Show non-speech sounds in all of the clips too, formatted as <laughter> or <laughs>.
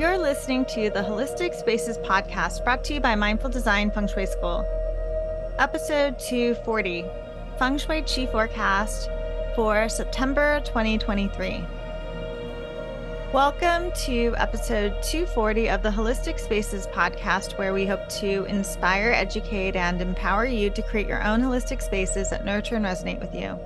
You're listening to the Holistic Spaces podcast brought to you by Mindful Design Feng Shui School. Episode 240 Feng Shui Chi Forecast for September 2023. Welcome to episode 240 of the Holistic Spaces podcast, where we hope to inspire, educate, and empower you to create your own holistic spaces that nurture and resonate with you.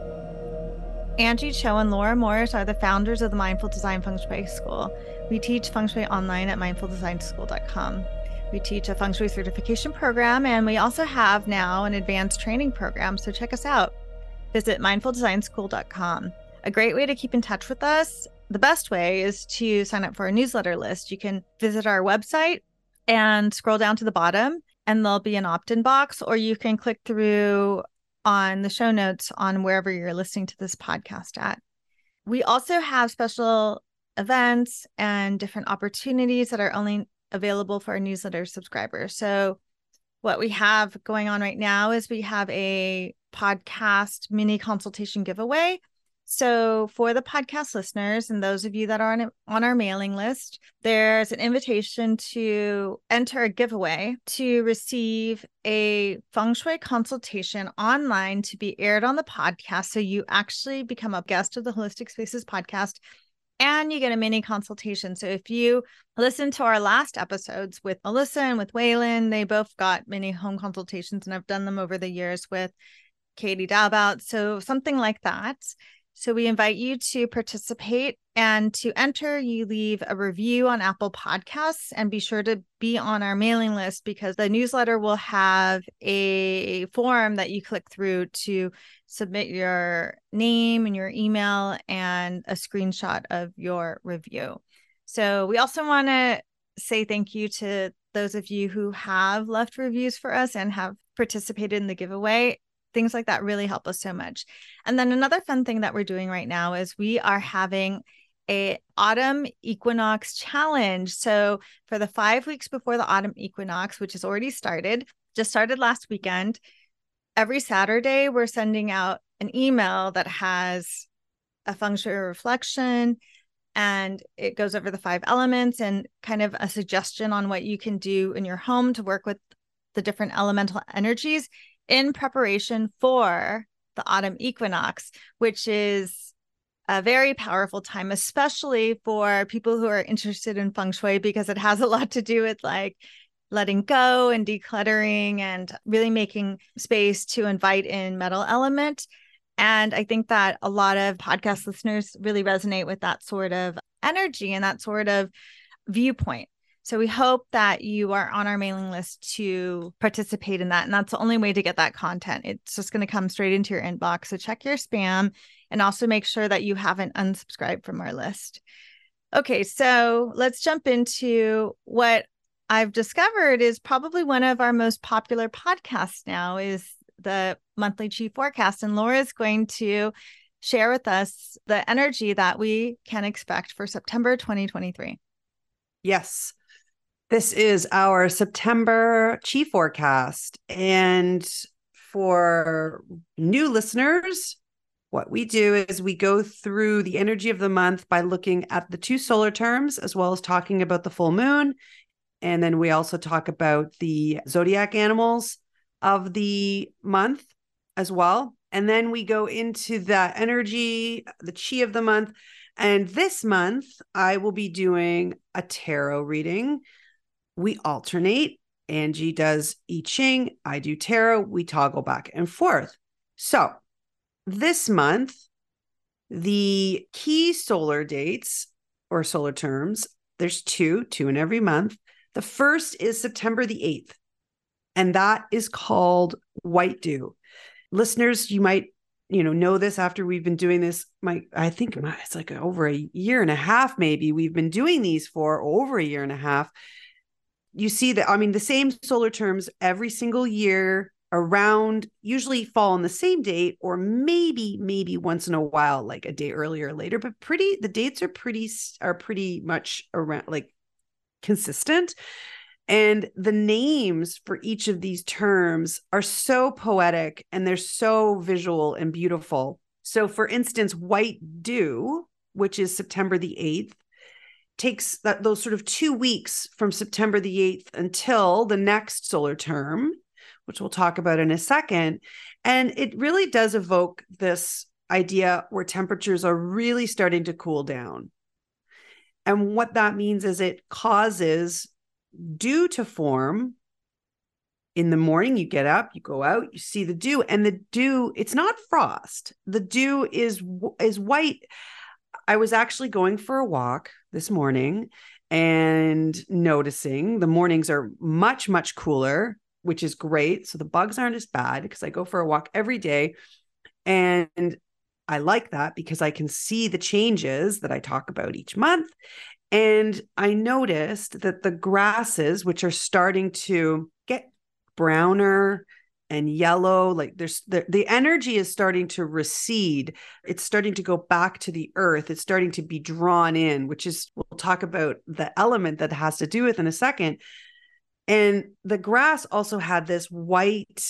Angie Cho and Laura Morris are the founders of the Mindful Design Feng Shui School. We teach Feng Shui online at mindfuldesignschool.com. We teach a Feng Shui certification program, and we also have now an advanced training program, so check us out. Visit mindfuldesignschool.com. A great way to keep in touch with us, the best way is to sign up for our newsletter list. You can visit our website and scroll down to the bottom, and there'll be an opt in box, or you can click through on the show notes on wherever you're listening to this podcast at. We also have special events and different opportunities that are only available for our newsletter subscribers. So, what we have going on right now is we have a podcast mini consultation giveaway so, for the podcast listeners and those of you that are on, on our mailing list, there's an invitation to enter a giveaway to receive a feng shui consultation online to be aired on the podcast. So, you actually become a guest of the Holistic Spaces podcast and you get a mini consultation. So, if you listen to our last episodes with Melissa and with Waylon, they both got mini home consultations, and I've done them over the years with Katie Dalbout. So, something like that. So we invite you to participate and to enter, you leave a review on Apple Podcasts and be sure to be on our mailing list because the newsletter will have a form that you click through to submit your name and your email and a screenshot of your review. So we also want to say thank you to those of you who have left reviews for us and have participated in the giveaway things like that really help us so much. And then another fun thing that we're doing right now is we are having a autumn equinox challenge. So for the 5 weeks before the autumn equinox, which has already started, just started last weekend, every Saturday we're sending out an email that has a feng shui reflection and it goes over the five elements and kind of a suggestion on what you can do in your home to work with the different elemental energies in preparation for the autumn equinox, which is a very powerful time, especially for people who are interested in feng shui, because it has a lot to do with like letting go and decluttering and really making space to invite in metal element. And I think that a lot of podcast listeners really resonate with that sort of energy and that sort of viewpoint. So we hope that you are on our mailing list to participate in that. And that's the only way to get that content. It's just going to come straight into your inbox. So check your spam and also make sure that you haven't unsubscribed from our list. Okay, so let's jump into what I've discovered is probably one of our most popular podcasts now is the monthly chi forecast. And Laura is going to share with us the energy that we can expect for September 2023. Yes. This is our September Chi forecast. And for new listeners, what we do is we go through the energy of the month by looking at the two solar terms as well as talking about the full moon. And then we also talk about the zodiac animals of the month as well. And then we go into the energy, the chi of the month. And this month, I will be doing a tarot reading we alternate. Angie does I Ching, I do tarot, we toggle back and forth. So this month, the key solar dates or solar terms, there's two, two in every month. The first is September the 8th, and that is called White Dew. Listeners, you might you know know this after we've been doing this my i think it's like over a year and a half maybe we've been doing these for over a year and a half you see that i mean the same solar terms every single year around usually fall on the same date or maybe maybe once in a while like a day earlier or later but pretty the dates are pretty are pretty much around like consistent. And the names for each of these terms are so poetic and they're so visual and beautiful. So for instance white dew which is september the 8th takes that those sort of two weeks from September the 8th until the next solar term, which we'll talk about in a second. And it really does evoke this idea where temperatures are really starting to cool down. And what that means is it causes dew to form in the morning you get up you go out you see the dew and the dew it's not frost the dew is is white i was actually going for a walk this morning and noticing the mornings are much much cooler which is great. So the bugs aren't as bad because i go for a walk every day. And i like that because i can see the changes that i talk about each month. And i noticed that the grasses which are starting to get browner and yellow like there's the, the energy is starting to recede. It's starting to go back to the earth. It's starting to be drawn in which is we'll talk about the element that has to do with in a second. And the grass also had this white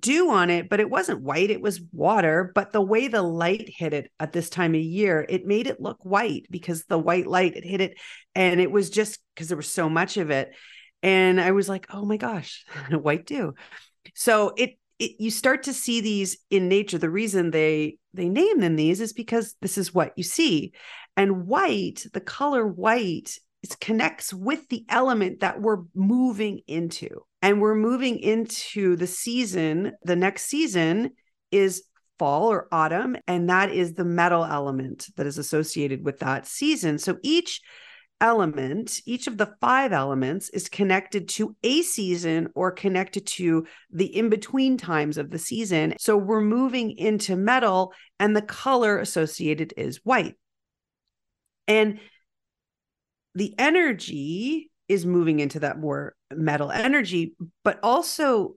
dew on it but it wasn't white it was water. But the way the light hit it at this time of year it made it look white because the white light it hit it and it was just because there was so much of it. And I was like, oh my gosh, <laughs> white dew. So it, it you start to see these in nature. The reason they they name them these is because this is what you see. And white, the color white, it connects with the element that we're moving into. And we're moving into the season, the next season is fall or autumn and that is the metal element that is associated with that season so each element, each of the five elements is connected to a season or connected to the in between times of the season. So we're moving into metal, and the color associated is white. And the energy is moving into that more metal energy, but also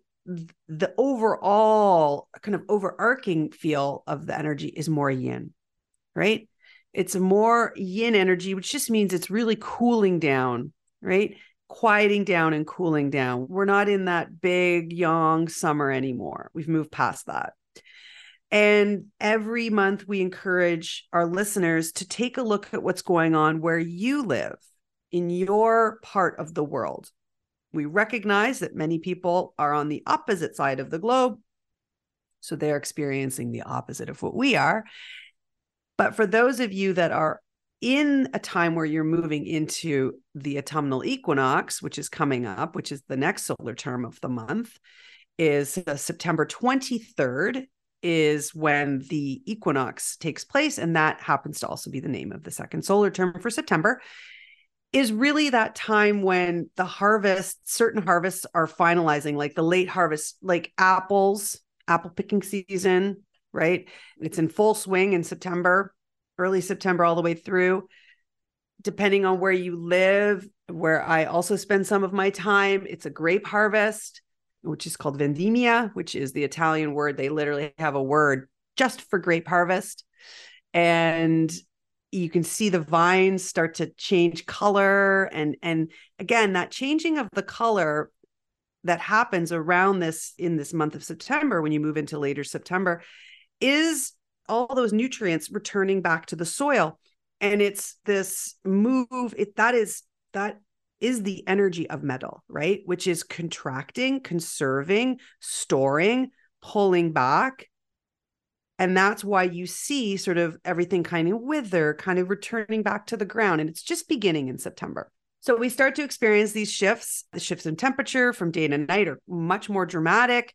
the overall kind of overarching feel of the energy is more yin, right? It's more yin energy, which just means it's really cooling down, right? Quieting down and cooling down. We're not in that big, yang summer anymore. We've moved past that. And every month, we encourage our listeners to take a look at what's going on where you live in your part of the world. We recognize that many people are on the opposite side of the globe. So they're experiencing the opposite of what we are. But for those of you that are in a time where you're moving into the autumnal equinox, which is coming up, which is the next solar term of the month, is uh, September 23rd is when the equinox takes place and that happens to also be the name of the second solar term for September is really that time when the harvest certain harvests are finalizing like the late harvest like apples apple picking season right? It's in full swing in September, early September, all the way through. Depending on where you live, where I also spend some of my time, it's a grape harvest, which is called vendemmia, which is the Italian word. They literally have a word just for grape harvest. And you can see the vines start to change color and and again that changing of the color that happens around this in this month of September when you move into later September is all those nutrients returning back to the soil. And it's this move it that is that is the energy of metal right? Which is contracting conserving storing pulling back. And that's why you see sort of everything kind of wither kind of returning back to the ground. And it's just beginning in september. So we start to experience these shifts. The shifts in temperature from day to night are much more dramatic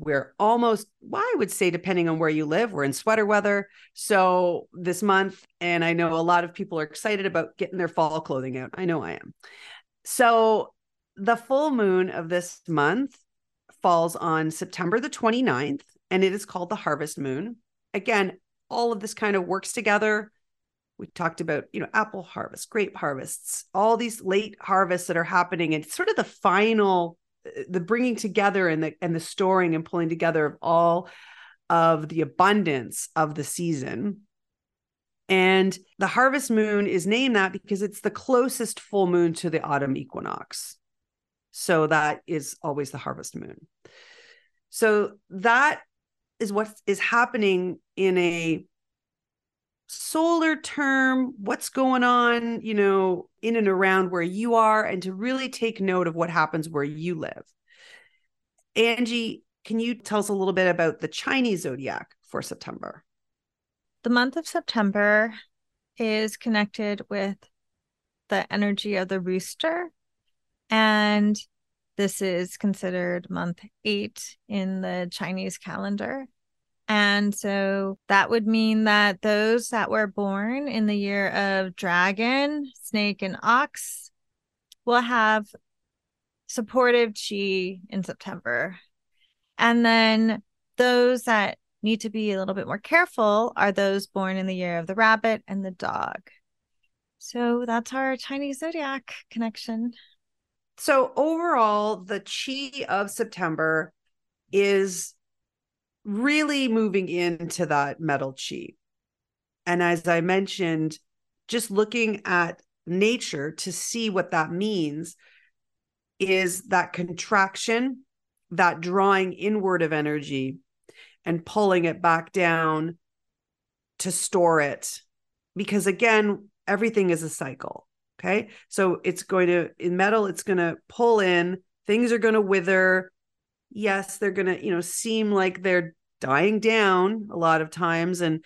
we're almost well, i would say depending on where you live we're in sweater weather. So this month and i know a lot of people are excited about getting their fall clothing out. I know i am. So the full moon of this month falls on september the 29th and it is called the harvest moon. Again all of this kind of works together. We talked about you know apple harvest grape harvests all these late harvests that are happening and sort of the final Eh, the bringing together and the and the storing and pulling together of all of the abundance of the season. And the harvest moon is named that because it's the closest full moon to the autumn equinox. So that is always the harvest moon. So that is what is happening in a solar term, what's going on, you know, in and around where you are, and to really take note of what happens where you live. Angie, can you tell us a little bit about the Chinese zodiac for September? The month of September is connected with the energy of the rooster. And this is considered month eight in the Chinese calendar. And so that would mean that those that were born in the year of dragon, snake, and ox will have supportive chi in September. And then those that need to be a little bit more careful are those born in the year of the rabbit and the dog. So that's our Chinese zodiac connection. So overall, the chi of September is really moving into that metal chi. And as I mentioned, just looking at nature to see what that means is that contraction, that drawing inward of energy and pulling it back down to store it. Because again, everything is a cycle. Okay. So it's going to, in metal, it's going to pull in, things are going to wither. Yes, they're going to, you know, seem like they're dying down a lot of times and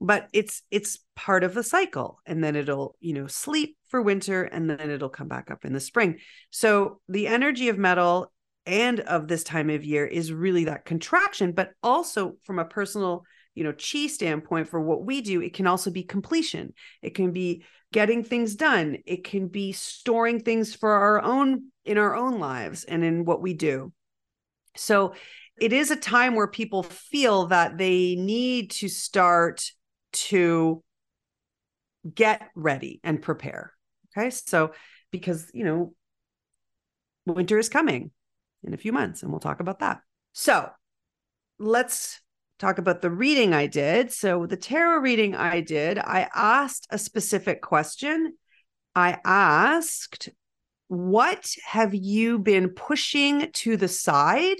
but it's it's part of the cycle and then it'll you know sleep for winter and then it'll come back up in the spring. So the energy of metal and of this time of year is really that contraction but also from a personal you know chi standpoint for what we do it can also be completion. It can be getting things done. It can be storing things for our own in our own lives and in what we do so it is a time where people feel that they need to start to get ready and prepare. Okay. So, because, you know, winter is coming in a few months, and we'll talk about that. So, let's talk about the reading I did. So, the tarot reading I did, I asked a specific question. I asked, What have you been pushing to the side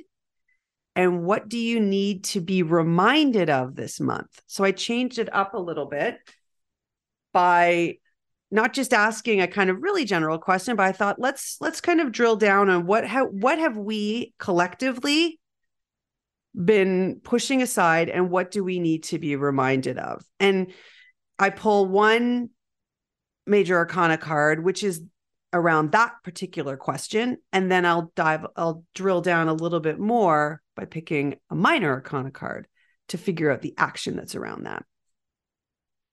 and what do you need to be reminded of this month? So I changed it up a little bit by not just asking a kind of really general question, but I thought let's let's kind of drill down on what have what have we collectively been pushing aside and what do we need to be reminded of? And I pull one major arcana card, which is around that particular question. And then I'll dive, I'll drill down a little bit more by picking a minor arcana card to figure out the action that's around that.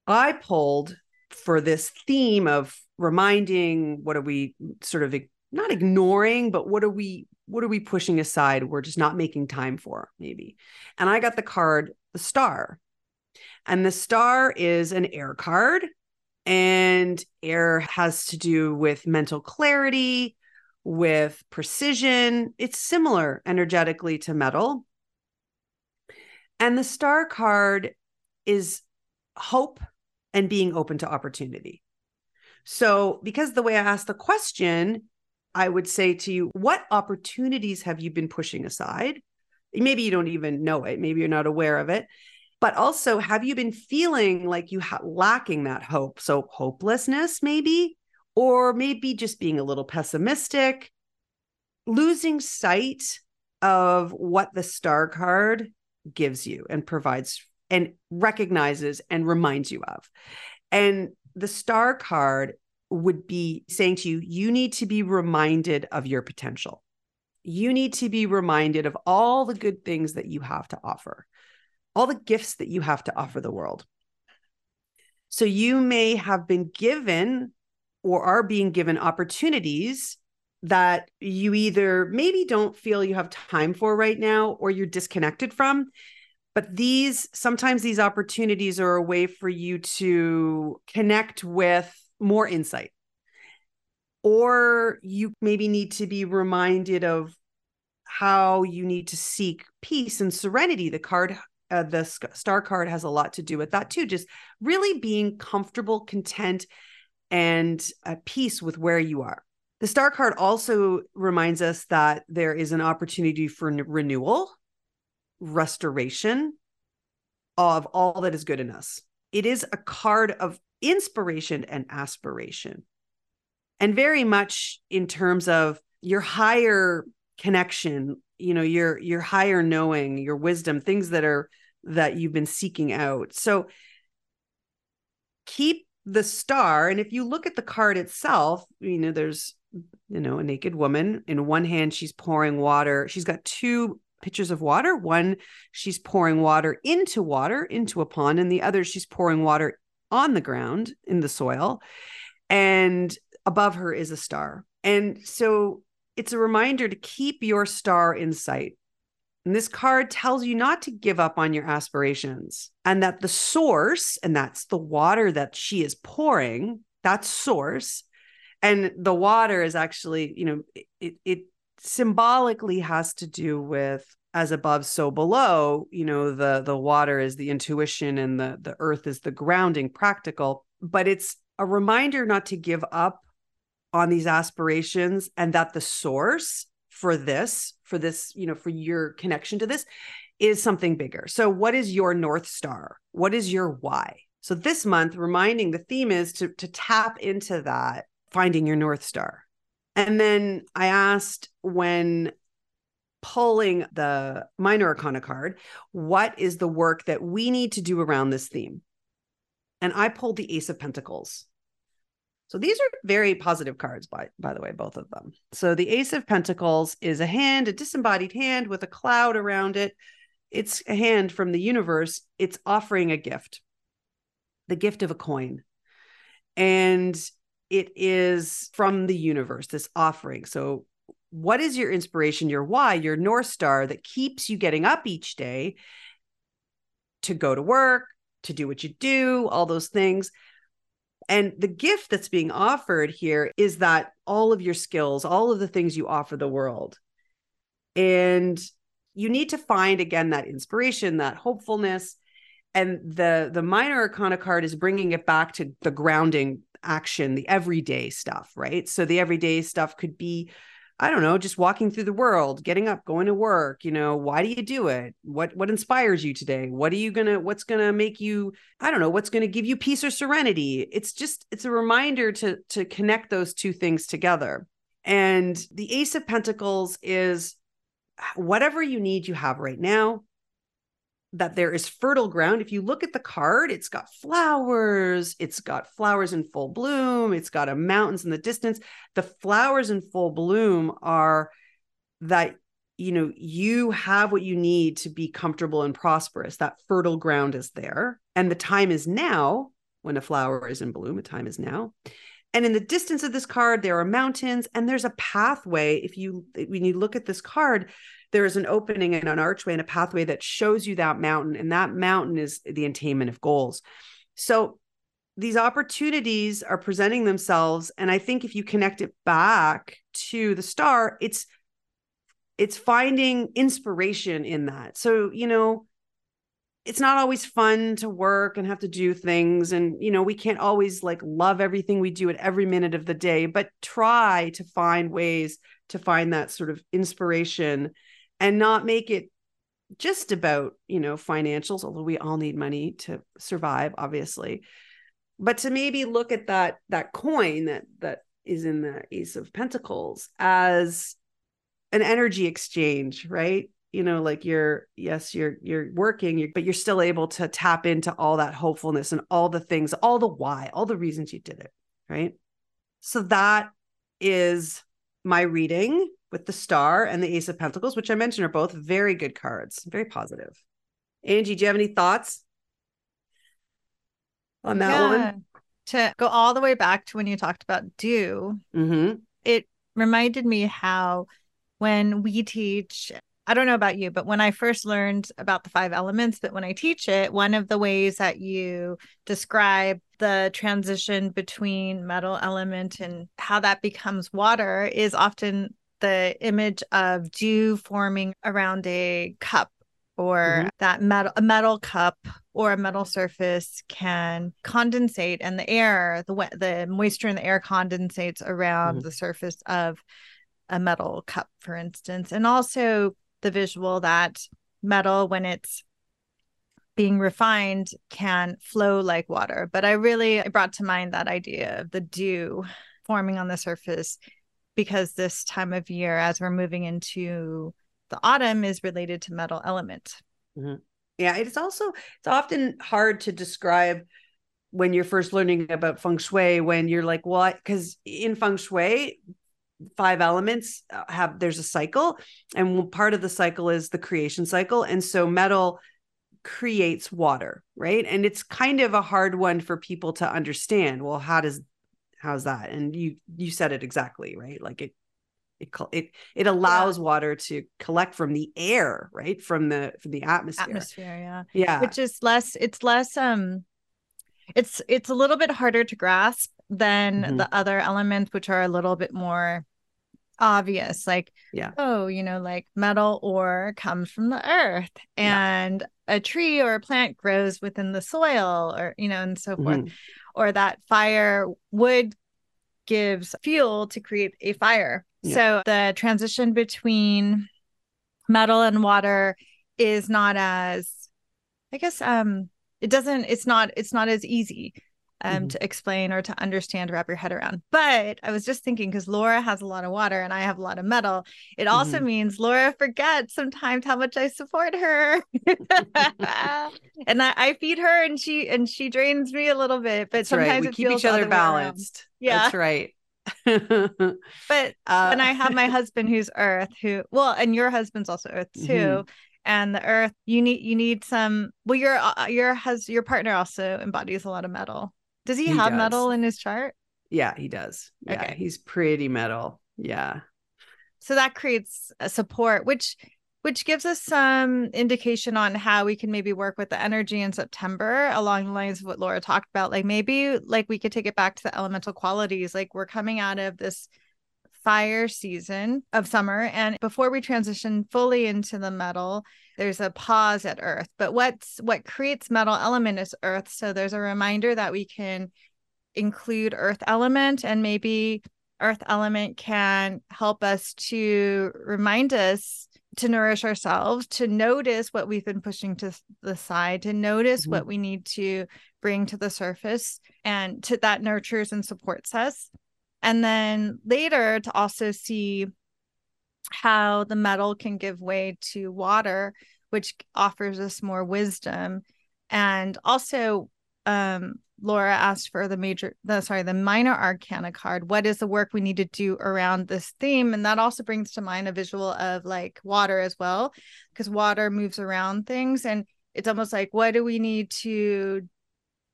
I pulled for this theme of reminding what are we sort of not ignoring, but what are we what are we pushing aside? We're just not making time for, maybe. And I got the card, the star. And the star is an air card and air has to do with mental clarity, with precision. It's similar energetically to metal. And the star card is hope and being open to opportunity. So, because the way I asked the question, I would say to you, what opportunities have you been pushing aside? Maybe you don't even know it, maybe you're not aware of it but also have you been feeling like you ha- lacking that hope so hopelessness maybe or maybe just being a little pessimistic losing sight of what the star card gives you and provides and recognizes and reminds you of and the star card would be saying to you you need to be reminded of your potential you need to be reminded of all the good things that you have to offer all the gifts that you have to offer the world. So you may have been given or are being given opportunities that you either maybe don't feel you have time for right now or you're disconnected from. But these sometimes these opportunities are a way for you to connect with more insight. Or you maybe need to be reminded of how you need to seek peace and serenity. The card uh, the star card has a lot to do with that too. Just really being comfortable, content, and at peace with where you are. The star card also reminds us that there is an opportunity for renewal, restoration of all that is good in us. it is a card of inspiration and aspiration. And very much in terms of your higher connection, you know, your your higher knowing, your wisdom, things that are that you've been seeking out. So keep the star and if you look at the card itself, you know, there's you know, a naked woman. In one hand, she's pouring water. She's got two pitchers of water. One, she's pouring water into water, into a pond, and the other, she's pouring water on the ground in the soil. And above her is a star. And so it's a reminder to keep your star in sight. And this card tells you not to give up on your aspirations and that the source, and that's the water that she is pouring, that source. And the water is actually you know it, it symbolically has to do with as above so below you know the the water is the intuition and the the earth is the grounding practical. But it's a reminder not to give up on these aspirations and that the source for this for this you know for your connection to this is something bigger so what is your north star what is your why so this month reminding the theme is to to tap into that finding your North Star. And then I asked when pulling the minor arcana card, what is the work that we need to do around this theme? And I pulled the Ace of Pentacles. So these are very positive cards, by, by the way, both of them. So the Ace of Pentacles is a hand, a disembodied hand with a cloud around it. It's a hand from the universe. It's offering a gift, the gift of a coin. And it is from the universe, this offering. So, what is your inspiration, your why, your North Star that keeps you getting up each day to go to work, to do what you do, all those things? And the gift that's being offered here is that all of your skills, all of the things you offer the world. And you need to find again that inspiration, that hopefulness. And the the minor arcana card is bringing it back to the grounding action, the everyday stuff, right? So the everyday stuff could be, I don't know, just walking through the world, getting up, going to work, you know, why do you do it? What what inspires you today? What are you going to what's going to make you, I don't know, what's going to give you peace or serenity? It's just it's a reminder to to connect those two things together. And the Ace of Pentacles is whatever you need you have right now that there is fertile ground. If you look at the card, it's got flowers, it's got flowers in full bloom, it's got a mountains in the distance. The flowers in full bloom are that you know you have what you need to be comfortable and prosperous. That fertile ground is there, and the time is now when a flower is in bloom. A time is now. And in the distance of this card, there are mountains and there's a pathway. If you when you look at this card, there is an opening and an archway and a pathway that shows you that mountain and that mountain is the attainment of goals. So these opportunities are presenting themselves and i think if you connect it back to the star it's it's finding inspiration in that. So you know it's not always fun to work and have to do things and you know we can't always like love everything we do at every minute of the day but try to find ways to find that sort of inspiration and not make it just about you know financials although we all need money to survive obviously but to maybe look at that that coin that that is in the ace of pentacles as an energy exchange right? You know like you're yes you're you're working you're, but you're still able to tap into all that hopefulness and all the things all the why all the reasons you did it right? So that is my reading with the star and the ace of pentacles which i mentioned are both very good cards very positive angie dew you have any thoughts on that yeah. one to go all the way back to when you talked about do mm-hmm. it reminded me how when we teach I don't know about you, but when I first learned about the five elements, but when I teach it, one of the ways that you describe the transition between metal element and how that becomes water is often the image of dew forming around a cup or mm-hmm. that metal a metal cup or a metal surface can condensate and the air the the moisture in the air condensates around mm-hmm. the surface of a metal cup for instance and also the visual that metal when it's being refined can flow like water. But I really brought to mind that idea of the dew forming on the surface because this time of year, as we're moving into the autumn, is related to metal element. Mm-hmm. Yeah, it's also it's often hard to describe when you're first learning about feng shui when you're like what because in feng shui five elements uh, have there's a cycle and part of the cycle is the creation cycle and so metal creates water right? And it's kind of a hard one for people to understand. Well how does how's that? And you you said it exactly right? Like it it it it allows yeah. water to collect from the air right? From the from the atmosphere. Atmosphere yeah. Yeah. Which is less it's less um it's it's a little bit harder to grasp than mm-hmm. the other elements which are a little bit more obvious like yeah. oh you know like metal ore comes from the earth and. A tree or a plant grows within the soil or you know and so forth mm-hmm or that fire wood gives fuel to create a fire. Yeah. So the transition between metal and water is not as I guess um it doesn't it's not it's not as easy um, mm-hmm. to explain or to understand wrap your head around. But I was just thinking because Laura has a lot of water and I have a lot of metal, it also mm-hmm. means Laura forgets sometimes how much I support her. <laughs> and I, I, feed her and she and she drains me a little bit, but That's sometimes right. we keep each other balanced. Yeah. That's right. but <laughs> uh, and I have my <laughs> husband who's earth who well and your husband's also earth too. Mm-hmm and the earth you need you need some well your uh, your has your partner also embodies a lot of metal does he, he have does. metal in his chart? Yeah, he does. Yeah, okay. he's pretty metal. Yeah. So that creates a support, which which gives us some indication on how we can maybe work with the energy in September along the lines of what Laura talked about. Like maybe like we could take it back to the elemental qualities. Like we're coming out of this fire season of summer and before we transition fully into the metal there's a pause at earth but what's what creates metal element is earth so there's a reminder that we can include earth element and maybe earth element can help us to remind us to nourish ourselves to notice what we've been pushing to the side to notice mm-hmm. what we need to bring to the surface and to that nurtures and supports us and then later to also see how the metal can give way to water which offers us more wisdom. And also um, laura asked for the major the sorry the minor arcana card. What is the work we need to do around this theme? And that also brings to mind a visual of like water as well because water moves around things. And it's almost like what do we need to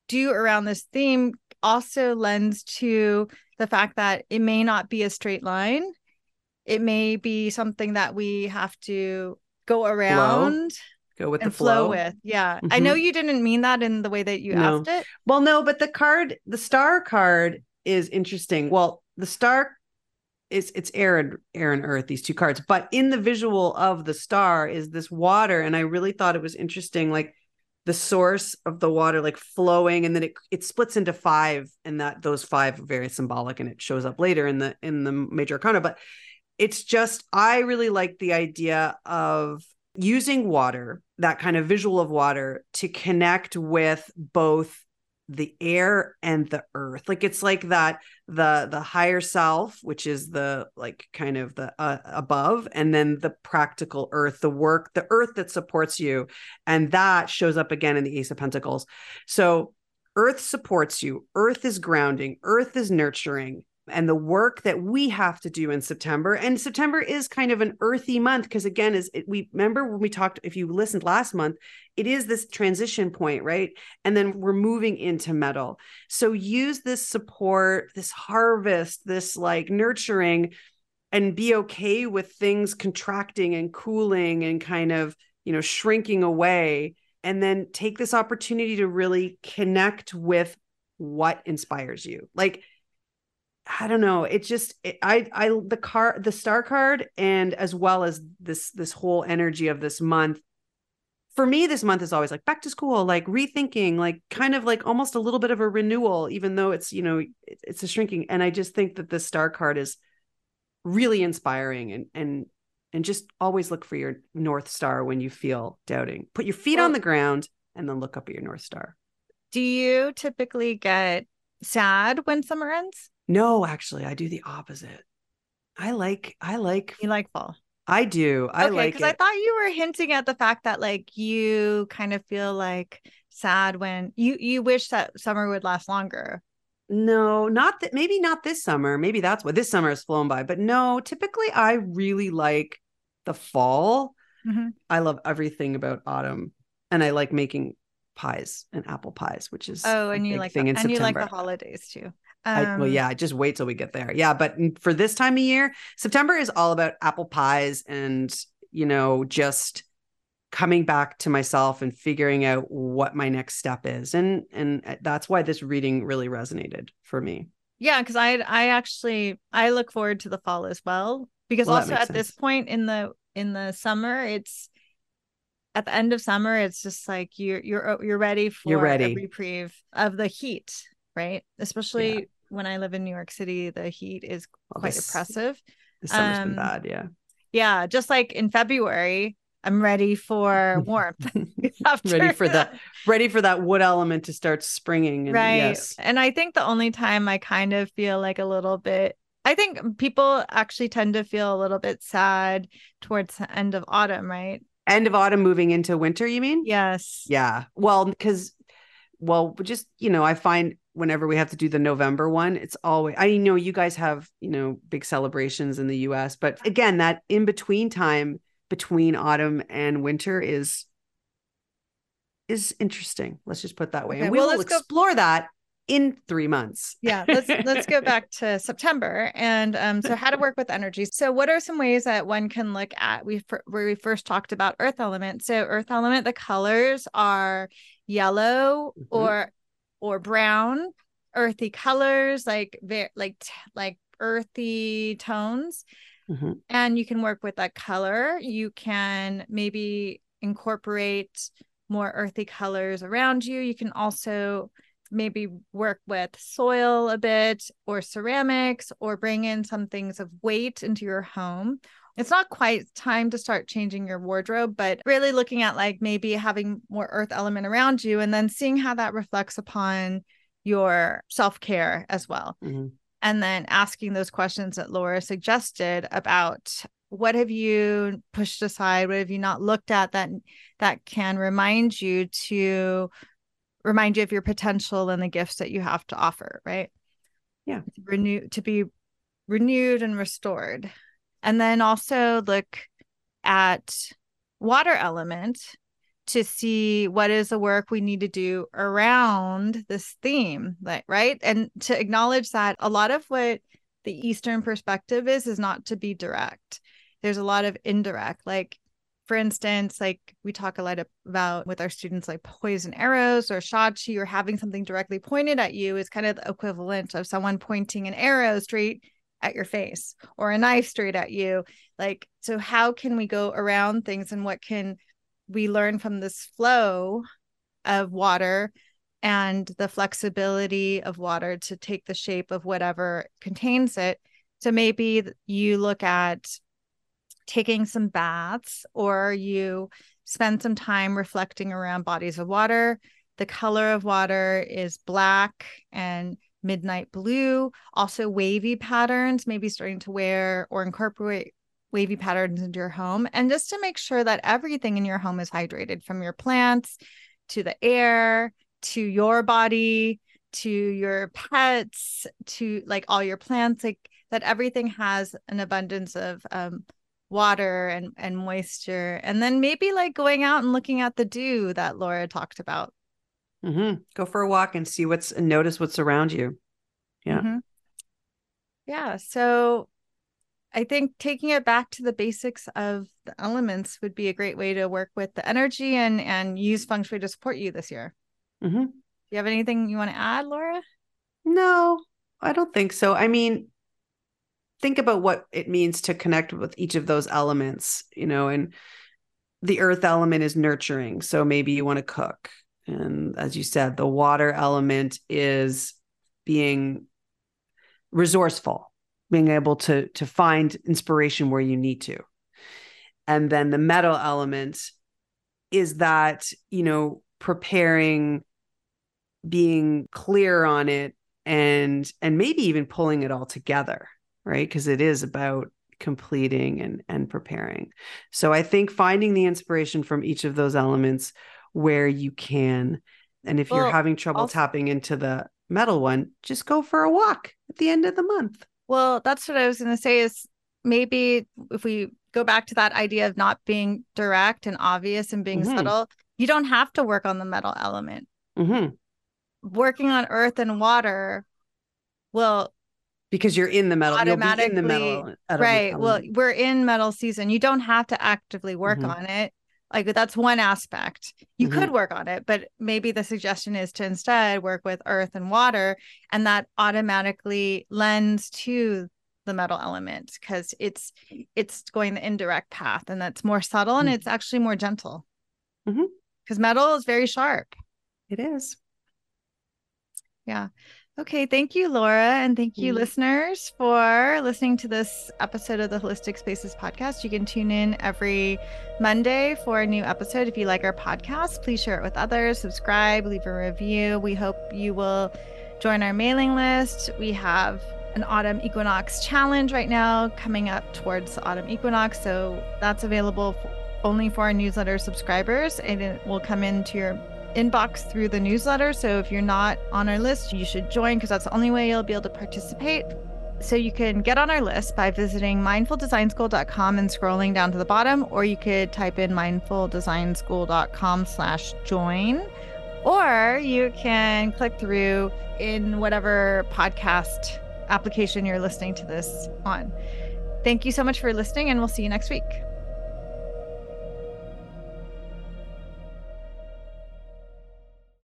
do around this theme? Also lends to the fact that it may not be a straight line. It may be something that we have to go around. Flow. Go with and the flow. flow with. Yeah. Mm-hmm. I know you didn't mean that in the way that you no. asked it. Well, no, but the card, the star card is interesting. Well, the star is it's air and air and earth, these two cards. But in the visual of the star is this water. And I really thought it was interesting. Like the source of the water like flowing and then it it splits into five and that those five are very symbolic and it shows up later in the in the major arcana but it's just i really like the idea of using water that kind of visual of water to connect with both the air and the earth. Like it's like that the the higher self which is the like kind of the uh, above and then the practical earth the work the earth that supports you and that shows up again in the ace of pentacles. So earth supports you. Earth is grounding. Earth is nurturing and the work that we have to do in September. And September is kind of an earthy month because again, is we remember when we talked, if you listened last month, it is this transition point, right? And then we're moving into metal. So use this support, this harvest, this like nurturing, and be okay with things contracting and cooling and kind of, you know, shrinking away. And then take this opportunity to really connect with what inspires you. Like I don't know. It just it, I I the car the star card and as well as this this whole energy of this month. For me, this month is always like back to school, like rethinking, like kind of like almost a little bit of a renewal, even though it's you know it, it's a shrinking. And I just think that the star card is really inspiring and and and just always look for your north star when you feel doubting. Put your feet well, on the ground and then look up at your North Star. Do you typically get sad when summer ends? No, actually, I do the opposite. I like, I like, You like fall? I do. I okay, like because I thought you were hinting at the fact that like you kind of feel like sad when you you wish that summer would last longer. No, not that. Maybe not this summer. Maybe that's what this summer has flown by. But no, typically I really like the fall. Mhm. I love everything about autumn, and I like making pies and apple pies, which is Oh, and you like thing the, and you like the holidays too. I, well, Um, yeah, just wait till we get there. Yeah, but for this time of year, September is all about apple pies and, you know, just coming back to myself and figuring out what my next step is. And and uh, that's why this reading really resonated for me. Yeah, because I I actually I look forward to the fall as well because Well, also at this point in the in the summer it's at the end of summer it's just like you're you're you're ready for You're ready. a reprieve of the heat, right? Especially when I live in New York City, the heat is Well, quite this- oppressive. This summer's Um, been bad, yeah. Yeah, just like in February, I'm ready for <laughs> warmth. <laughs> After ready for that <laughs> ready for that wood element to start springing and right yes and i think the only time i kind of feel like a little bit i think people actually tend to feel a little bit sad towards the end of autumn right end of autumn moving into winter you mean yes yeah well because well just you know i find whenever we have to do the november one it's always i know you guys have you know big celebrations in the us but again that in between time between autumn and winter is is interesting. Let's just put it that way. Okay, and we well, will let's go- explore that in three months. Yeah let's let's go back to <laughs> september. And um so how to work with energy. So what are some ways that one can look at we where we first talked about earth element. So earth element the colors are yellow Mhm. or or brown earthy colors like very like like earthy tones. Mhm. and you can work with that color. You can maybe incorporate more earthy colors around you. You can also maybe work with soil a bit or ceramics or bring in some things of weight into your home. It's not quite time to start changing your wardrobe but really looking at like maybe having more earth element around you and then seeing how that reflects upon your self-care as well. Mhm. and then asking those questions that Laura suggested about what have you pushed aside? What have you not looked at that that can remind you to remind you of your potential and the gifts that you have to offer right? Yeah. to renew to be renewed and restored. And then also look at water element to see what is the work we need to do around this theme like right? And to acknowledge that a lot of what the eastern perspective is is not to be direct. There's a lot of indirect like for instance like we talk a lot about with our students like poison arrows or sha chi or having something directly pointed at you is kind of the equivalent of someone pointing an arrow straight at your face or a knife straight at you like so how can we go around things and what can we learn from this flow of water and the flexibility of water to take the shape of whatever contains it. So maybe you look at taking some baths or you spend some time reflecting around bodies of water. The color of water is black and midnight blue, also wavy patterns, maybe starting to wear or incorporate wavy patterns into your home and just to make sure that everything in your home is hydrated from your plants to the air to your body to your pets to like all your plants like that everything has an abundance of um, water and and moisture and then maybe like going out and looking at the dew that Laura talked about Mhm. go for a walk and see what's and notice what's around you Yeah. Mhm. yeah so I think taking it back to the basics of the elements would be a great way to work with the energy and and use feng shui to support you this year. Mhm. Do you have anything you want to add, Laura? No, I don't think so. I mean, think about what it means to connect with each of those elements, you know, and the earth element is nurturing. So maybe you want to cook. And as you said, the water element is being resourceful, being able to to find inspiration where you need to. And then the metal element is that, you know, preparing being clear on it and and maybe even pulling it all together right because it is about completing and and preparing so i think finding the inspiration from each of those elements where you can and if well, you're having trouble also, tapping into the metal one just go for a walk at the end of the month well that's what i was going to say is maybe if we go back to that idea of not being direct and obvious and being mm-hmm. subtle you don't have to work on the metal element mm-hmm. working on earth and water will because you're in the metal automatically in the metal right well we're in metal season you don't have to actively work mm-hmm. on it like that's one aspect you mm-hmm. could work on it but maybe the suggestion is to instead work with earth and water and that automatically lends to the metal element because it's it's going the indirect path and that's more subtle and mm-hmm. it's actually more gentle because mm-hmm. metal is very sharp it is yeah Okay, thank you, Laura, and thank you, mm-hmm. listeners, for listening to this episode of the Holistic Spaces podcast. You can tune in every Monday for a new episode. If you like our podcast, please share it with others, subscribe, leave a review. We hope you will join our mailing list. We have an autumn equinox challenge right now coming up towards the autumn equinox, so that's available only for our newsletter subscribers, and it will come into your inbox through the newsletter. So if you're not on our list, you should join because that's the only way you'll be able to participate. So you can get on our list by visiting mindfuldesignschool.com and scrolling down to the bottom, or you could type in mindfuldesignschool.com slash join, or you can click through in whatever podcast application you're listening to this on. Thank you so much for listening, and we'll see you next week.